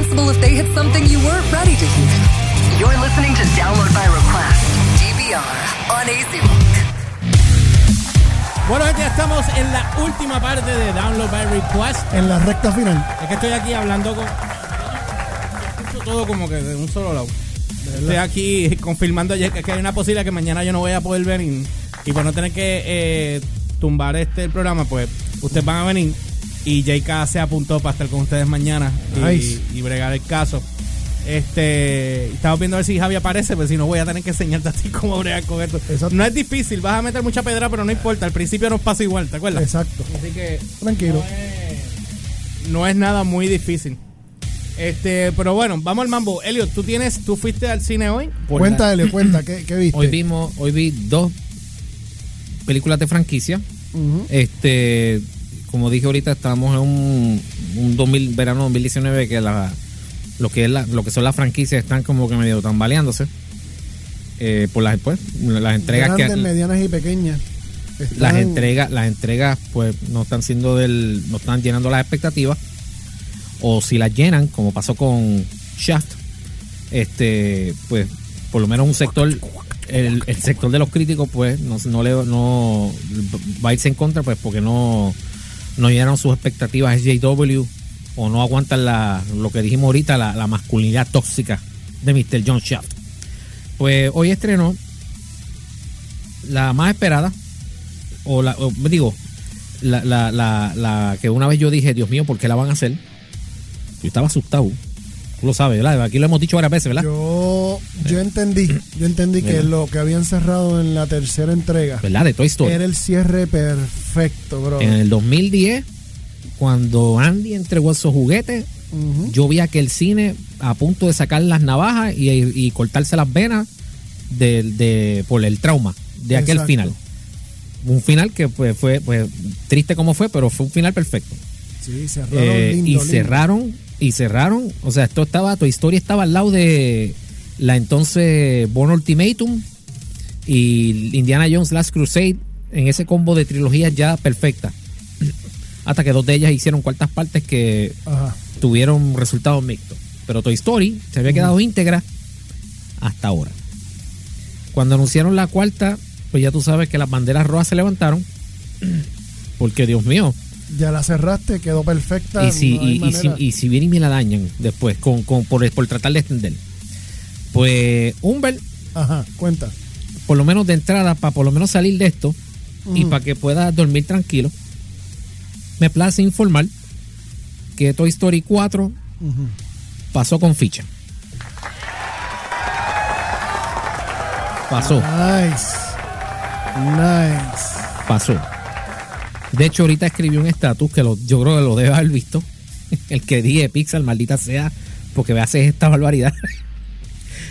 responsible if they hit something you weren't ready to hear. You're listening to Download by Request, DVR, on AC Bueno, ya estamos en la última parte de Download by Request. En la recta final. Es que estoy aquí hablando con. Escucho todo como que de un solo lado. Estoy aquí confirmando ayer que hay una posibilidad que mañana yo no voy a poder venir. Y por no tener que eh, tumbar este programa, pues ustedes van a venir. Y JK se apuntó para estar con ustedes mañana y, Nice. y bregar el caso. Este, estamos viendo a ver si Javi aparece, pues si no voy a tener que enseñarte a ti cómo bregar con esto. Exacto. No es difícil, vas a meter mucha pedra, pero no importa. Al principio nos pasa igual, ¿te acuerdas? Exacto. Así que Tranquilo. no es, no es nada muy difícil. Este, pero bueno, vamos al mambo. Elliot, tú tienes, tú fuiste al cine hoy. Por cuenta, Elio, ¿qué, qué viste? Hoy vimos, hoy vi dos películas de franquicia. Este, como dije ahorita, estamos en un, un 2000, verano 2019 que la, lo que es la, lo que son las franquicias están como que medio tambaleándose. Eh, por las pues, las entregas Grandes, que medianas y pequeñas. las entregas, las entregas pues no están siendo del, no están llenando las expectativas. O si las llenan, como pasó con Shaft, este, pues por lo menos un sector, el, el sector de los críticos, pues no, no le no va a irse en contra, pues porque no, no llenaron sus expectativas SJW o no aguantan la, lo que dijimos ahorita, la, la masculinidad tóxica de Mr. John Shaft. Pues hoy estrenó la más esperada, o la, o, digo, la, la, la, la que una vez yo dije, Dios mío, ¿por qué la van a hacer? Yo estaba asustado. Tú lo sabes, ¿verdad? Aquí lo hemos dicho varias veces, ¿verdad? Yo, yo entendí, yo entendí que lo que habían cerrado en la tercera entrega ¿Verdad? De Toy Story. era el cierre perfecto, bro. En el 2010, cuando Andy entregó esos juguetes, Ujú. yo vi aquel cine a punto de sacar las navajas y, y cortarse las venas de, de- por el trauma de aquel Exacto. final. Un final que pues, fue pues, triste como fue, pero fue un final perfecto. Sí, cerraron Eh, lindo, y lindo. cerraron, y cerraron, o sea, esto estaba, tu historia estaba al lado de la entonces Born Ultimatum y Indiana Jones Last Crusade en ese combo de trilogías ya perfecta. Hasta que dos de ellas hicieron cuartas partes que Ajá. tuvieron resultados mixtos. Pero Toy Story se había quedado íntegra hasta ahora. Cuando anunciaron la cuarta, pues ya tú sabes que las banderas rojas se levantaron. Porque Dios mío, Ya la cerraste, quedó perfecta. y si, no y, y si, y si vienen y me la dañan después con, con- por, por tratar de extender. Pues Humbert, Ajá, cuenta. por lo menos de entrada, para por lo menos salir de esto y para que pueda dormir tranquilo, me place informar que Toy Story 4 Ujú. pasó con ficha. Pasó, Nice. Nice. pasó. De hecho, ahorita escribí un estatus que lo, yo creo que lo debe haber visto. El que dije Pixar, maldita sea, porque me haces esta barbaridad.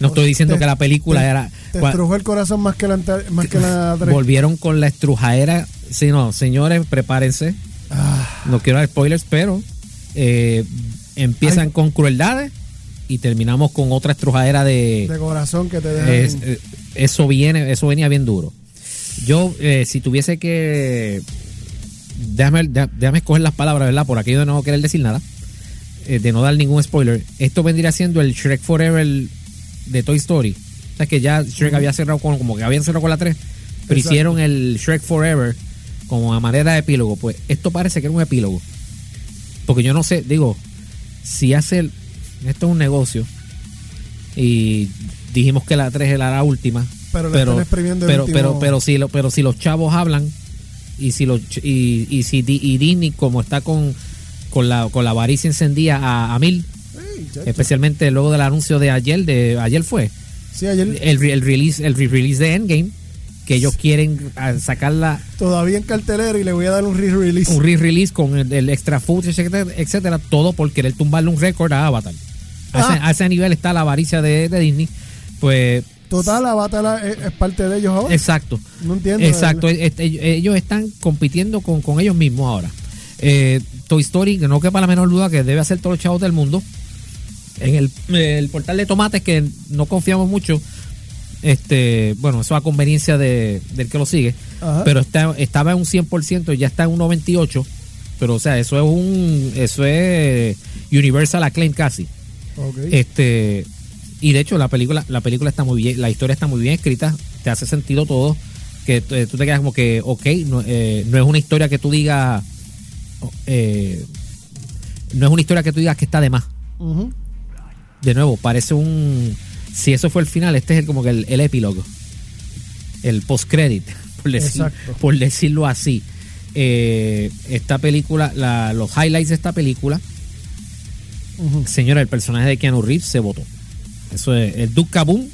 No estoy diciendo Te- que la película te- era. Te estrujó el corazón más que la, más que la volvieron con la estrujadera. Sí, no, señores, prepárense. Ah, No quiero dar spoilers, pero eh, empiezan Ay. con crueldades y terminamos con otra estrujadera de. de corazón que te dejan. Es- eh, eso viene, eso venía bien duro. Yo, eh, si tuviese que. Déjame, dé- déjame escoger las palabras, ¿verdad? Por aquello de no querer decir nada. eh, de no dar ningún spoiler. Esto vendría siendo el Shrek Forever de Toy Story. O sea, que ya Shrek había cerrado con, como que habían cerrado con la 3. Pero Exacto. hicieron el Shrek Forever como a manera de épílogo. Pues esto parece que era un epílogo. Porque yo no sé, digo, si hace. el- esto es un negocio. Y dijimos que la 3 era la última. Pero pero, pero, pero, pero, si lo- pero si los chavos hablan y si ch- y, y si y Disney como está con, con la con la avaricia encendida a, a mil especialmente luego del anuncio de ayer de ayer fue Sí, ayer. el, re- el release el re-release de Endgame que ellos quieren ah, sacarla todavía en cartelera y le voy a dar un re-release. un re-release con el, el extra footage etcétera, etcétera, todo por querer tumbarle un récord a Avatar. A, ese, Ah. a ese nivel está la avaricia de, de Disney pues Total, Avatar es, es parte de ellos ahora. exacto no entiendo. Exacto, ellos están compitiendo con, con ellos mismos ahora. Eh, Toy Story, que no quepa la menor duda que debe hacer todos los chavos del mundo. En el, el portal de tomates, que no confiamos mucho, este bueno, eso a conveniencia de, del que lo sigue, Ajá. pero está, estaba en un 100%, ya está en un 98%, pero o sea, eso es un eso es Universal Acclaim casi. Ok. Este, y de hecho la película, la película está muy bien, la historia está muy bien escrita, te hace sentido todo, que tú tú te quedas como que, ok, no, eh, no es una historia que tú digas, eh, no es una historia que tú digas que está de más. De nuevo, parece un, si eso fue el final, este es el- como que el, el epílogo, el post-credit, por, decir- Exacto. por decirlo así. Eh, esta película, la- los highlights de esta película. Señora, el personaje de Keanu Reeves se votó. Eso es el Duke Kaboom.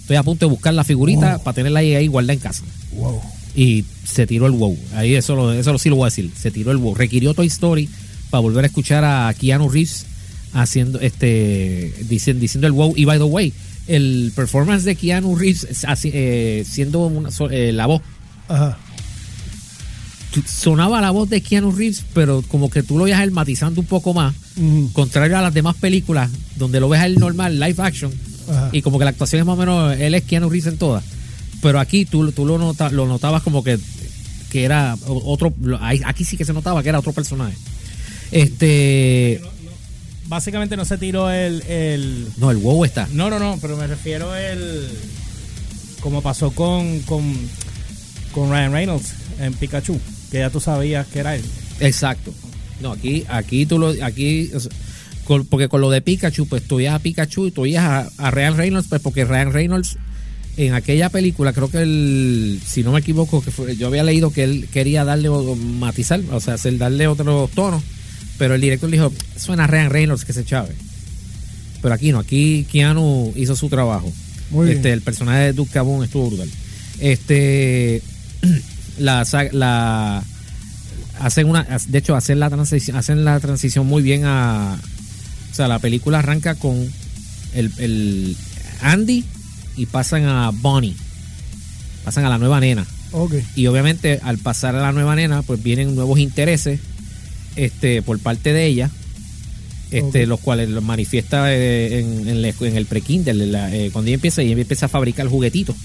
Estoy a punto de buscar la figurita para tenerla ahí, ahí guardada en casa. Wow. Y se tiró el wow. Ahí eso lo, eso sí lo voy a decir. Se tiró el wow. Requirió Toy Story para volver a escuchar a Keanu Reeves haciendo este diciendo, diciendo el wow. Y by the way, el performance de Keanu Reeves es así, eh, siendo una eh, la voz. Ajá. Sonaba la voz de Keanu Reeves, pero como que tú lo veías él matizando un poco más. Contrario a las demás películas, donde lo ves a él normal, live action, Ajá. y como que la actuación es más o menos, él es Keanu Reeves en todas. Pero aquí tú, tú lo, nota- lo notabas como que, que era otro, aquí sí que se notaba que era otro personaje. Este, Básicamente no se tiró el, el... no, el wow está. No, no, no, pero me refiero el... Como pasó con, con, con Ryan Reynolds en Pikachu, que ya tú sabías que era él. Exacto. No, aquí, aquí tú lo, aquí, porque con lo de Pikachu, pues tú oías a Pikachu y tú oías a, a Ryan Reynolds, pues porque Ryan Reynolds en aquella película, creo que él, si no me equivoco, que fue- yo había leído que él quería darle o matizar, o sea, hacer, darle otros tonos, pero el director le dijo, suena a Ryan Reynolds que se chave. Pero aquí no, aquí Keanu hizo su trabajo. Muy este, bien. El personaje de Duke Cabón estuvo brutal. Este, la, la, hacen una de hecho hacen la transición hacen la transición muy bien a o sea la película arranca con el, el Andy y pasan a Bonnie. Pasan a la nueva nena. Ok. y obviamente al pasar a la nueva nena pues vienen nuevos intereses este por parte de ella este los cuales los manifiesta eh, en, en, la- en el pre-kinder la- eh, cuando ella empieza ella empieza a fabricar juguetitos.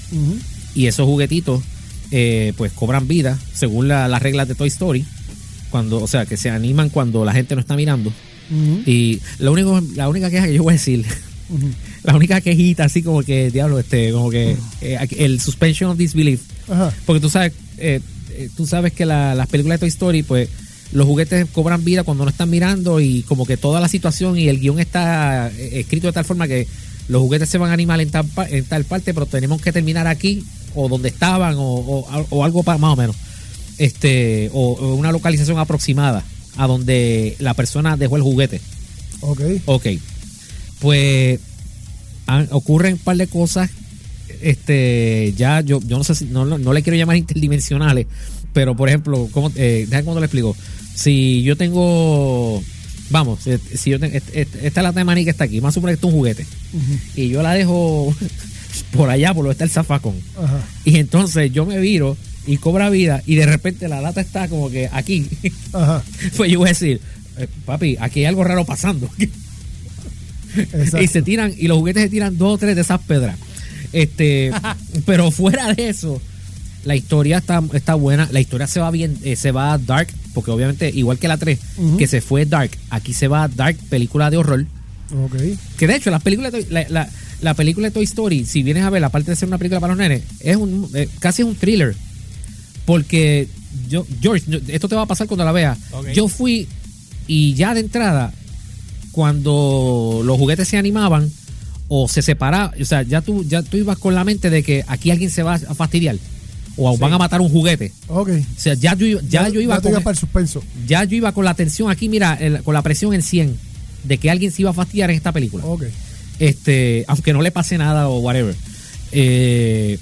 Y esos juguetitos eh, pues cobran vida según la- las reglas de Toy Story cuando o sea que se animan cuando la gente no está mirando. Y lo único la única queja que yo voy a decir la única quejita así como que diablo este como que eh, el suspension of disbelief. Porque tú sabes eh, eh, tú sabes que la- las películas de Toy Story pues los juguetes cobran vida cuando no están mirando y como que toda la situación y el guion está eh, escrito de tal forma que los juguetes se van a animar en tal, en tal parte, pero tenemos que terminar aquí o donde estaban o, o- o algo pa- más o menos. Este, o, o una localización aproximada a donde la persona dejó el juguete. Ok. Ok. Pues han- ocurren un par de cosas. Este, ya yo, yo no sé si, no, no, no le quiero llamar interdimensionales, pero por ejemplo, ¿cómo, eh, cómo te lo explico. Si yo tengo, vamos, si yo tengo, esta lata de maní que está aquí, más suponer que esto es un juguete, y yo la dejo por allá, por donde está el zafacón, Ajá. y entonces yo me viro y cobra vida, y de repente la lata está como que aquí, Ajá. pues yo voy a decir, eh, papi, aquí hay algo raro pasando. Y se tiran y los juguetes se tiran dos o tres de esas pedras este pero fuera de eso la historia está, está buena la historia se va bien eh, se va dark porque obviamente igual que la 3 Ujú. que se fue dark aquí se va dark película de horror Ok. que de hecho las películas la, la- la película de Toy Story si vienes a ver aparte de ser una película para los nenes es un eh, casi es un thriller porque yo George yo- esto te va a pasar cuando la veas yo fui y ya de entrada cuando los juguetes se animaban o se separaban, o sea, ya tú, ya tú ibas con la mente de que aquí alguien se va a fastidiar o van a matar un juguete. Ok. O sea, ya yo, iba- ya, yo iba con, ibas para el suspenso. ya yo iba con la tensión aquí, mira, el- con la presión en 100 de que alguien se iba a fastidiar en esta película. Ok. Este, aunque no le pase nada o whatever. Eh,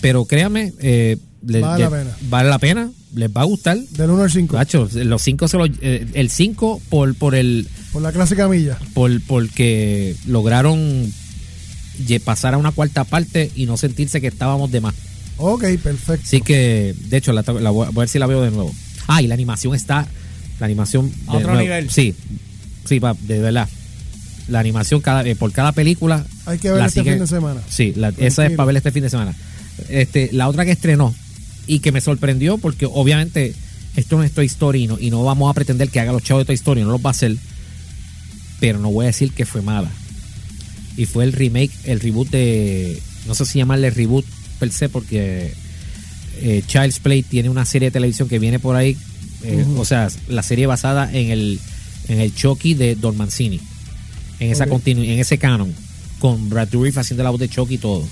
pero créame, eh, le- Vale la pena. vale la pena, les va a gustar. Del 1 al 5. Gacho, los cinco se lo- eh, el 5 por, por el Por la clásica milla. por, porque lograron pasar a una cuarta parte y no sentirse que estábamos de más. Ok, perfecto. Así que, de hecho, la, la voy, a- ver si la veo de nuevo. Ah, y la animación está. La animación. A de otro nuevo. nivel. Sí, sí, pa, de verdad. La animación cada, eh, por cada película. Hay que ver este sigue- fin de semana. Sí, la- esa es para ver este fin de semana. Este, la otra que estrenó y que me sorprendió porque obviamente esto no es Toy Story y no, y no vamos a pretender que haga los chavos de Toy Story, no los va a hacer. pero no voy a decir que fue mala. Y fue el remake, el reboot de. No sé si llamarle reboot per se, porque eh, Child's Play tiene una serie de televisión que viene por ahí. eh, O sea, la serie basada en el, en el Chucky de Don Mancini. En, esa Ok. continu- en ese canon. Con Brad Dourif haciendo la voz de Chucky y todo.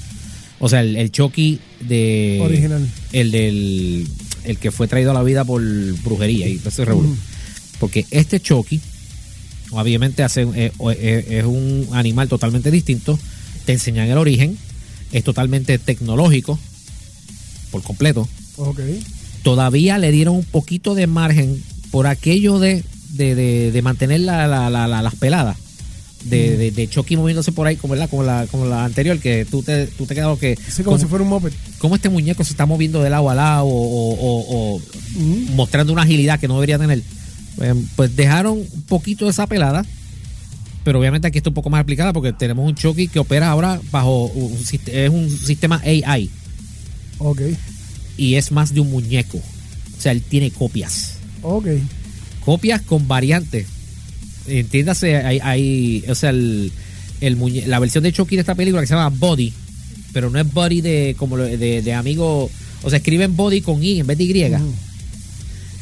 O sea, el, el Chucky de. Original. El del. El que fue traído a la vida por brujería y todo ese. Ujú. Porque este Chucky, obviamente hace, eh, eh, es un animal totalmente distinto. Te enseñan el origen. Es totalmente tecnológico. Por completo. Ok. Todavía le dieron un poquito de margen por aquello de, de, de- de mantener la- la- la- la- las peladas. De, de, de Chucky moviéndose por ahí como, ¿verdad? como, la, como la anterior, que tú te, tú te quedas que... Sí, como si fuera un moped. cómo este muñeco se está moviendo de lado a lado o, o- o- o Ujú. mostrando una agilidad que no debería tener. Eh, Pues dejaron un poquito de esa pelada, pero obviamente aquí está un poco más explicada porque tenemos un Chucky que opera ahora bajo un, es un sistema AI Ok. y es más de un muñeco. O sea, él tiene copias. Ok. Copias con variantes. Entiéndase, hay, hay- o sea, el, el muñe- la versión de Chucky de esta película que se llama Body, pero no es Body de como lo- de, de amigo, o sea, escriben Body con I en vez de Y. Ujú.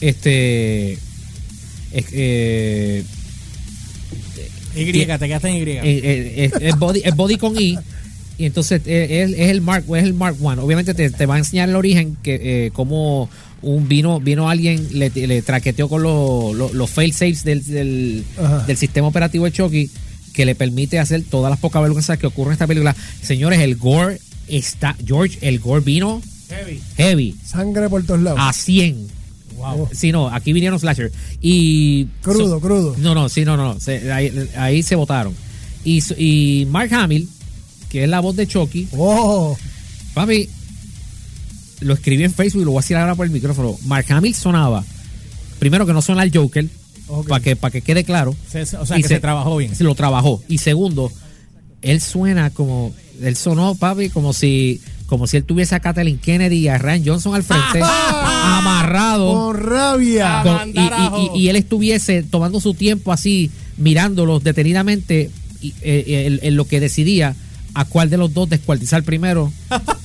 Este. es- eh, Y, te quedaste en Y. eh, eh, es, es body, es body con I. Y entonces eh, es, es el Mark es el Mark One. Obviamente te, te va a enseñar el origen que eh, como un vino vino alguien le, le traqueteó con los los- los fail safes del, del, sistema operativo de Chucky que le permite hacer todas las pocas vergüenzas que ocurren en esta película. Señores, el gore está George, el gore vino Heavy. heavy Sangre por todos lados. a 100. Wow. Sí, no, aquí vinieron slasher. Y. Crudo, crudo. No, no, sí, no, no. se- ahí, ahí se votaron. Y, y Mark Hamill, que es la voz de Chucky, Oh. papi, lo escribí en Facebook y lo voy a decir ahora por el micrófono. Mark Hamill sonaba, primero que no suena el Joker, Ok. para que, para que quede claro. Se- o sea, Y que se, trabajó bien. Se lo trabajó. Y segundo, él suena como. Él sonó, papi, como si. Como si él tuviese a Kathleen Kennedy y a Ryan Johnson al frente, amarrado. Con rabia. Con- y, Mandarajo. y- y- y él estuviese tomando su tiempo así, mirándolos detenidamente y, eh, eh, en, en lo que decidía a cuál de los dos descuartizar primero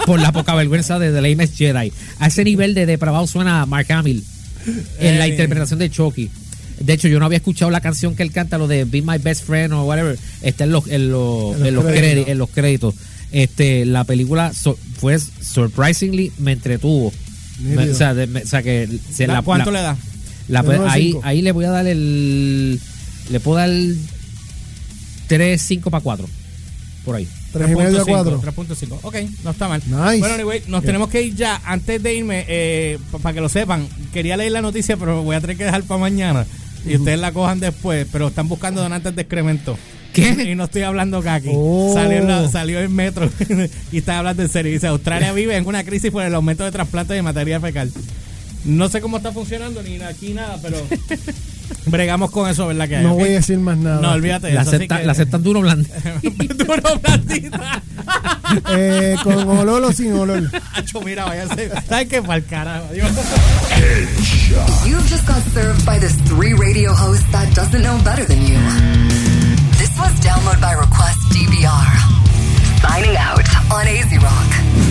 por la poca vergüenza de The Lamest Jedi. A ese nivel de depravado suena Mark Hamill en la interpretación de Chucky. De hecho, yo no había escuchado la canción que él canta, lo de Be My Best Friend o whatever. Está en los, en los, En los en los créditos. créditos. en los créditos. Este, la película so- fue surprisingly me entretuvo. Me- o, sea, de- me- o sea, que se la, ¿Cuánto la- le da? la- ahí, ahí le voy a dar el. Le puedo dar 3, 5 para 4. Por ahí. Tres y medio a 3.5, cuatro. 3.5. Ok, no está mal. Nice. Bueno, anyway, nos tenemos que ir ya. Antes de irme, eh, para que lo sepan, quería leer la noticia, pero voy a tener que dejar para mañana. Y ustedes la cojan después, pero están buscando donantes de excremento. ¿Qué? Y no estoy hablando kaki. Oh. Salió, en salió en metro y está hablando en serio. Dice, Australia vive en una crisis por el aumento de trasplantes de materia fecal. No sé cómo está funcionando ni aquí nada, pero bregamos con eso, ¿verdad? Que No voy a decir más nada. No, olvídate La eso. así aceptan que- la aceptan duro blando. Duro, blandita. Eh, con olor o sin olor. Acho, mira, váyase. ¿Sabes qué? Para el carajo. Adiós. You've just got served by this three radio host that doesn't know better than you. This was Download by Request DVR. Signing out on AZ Rock.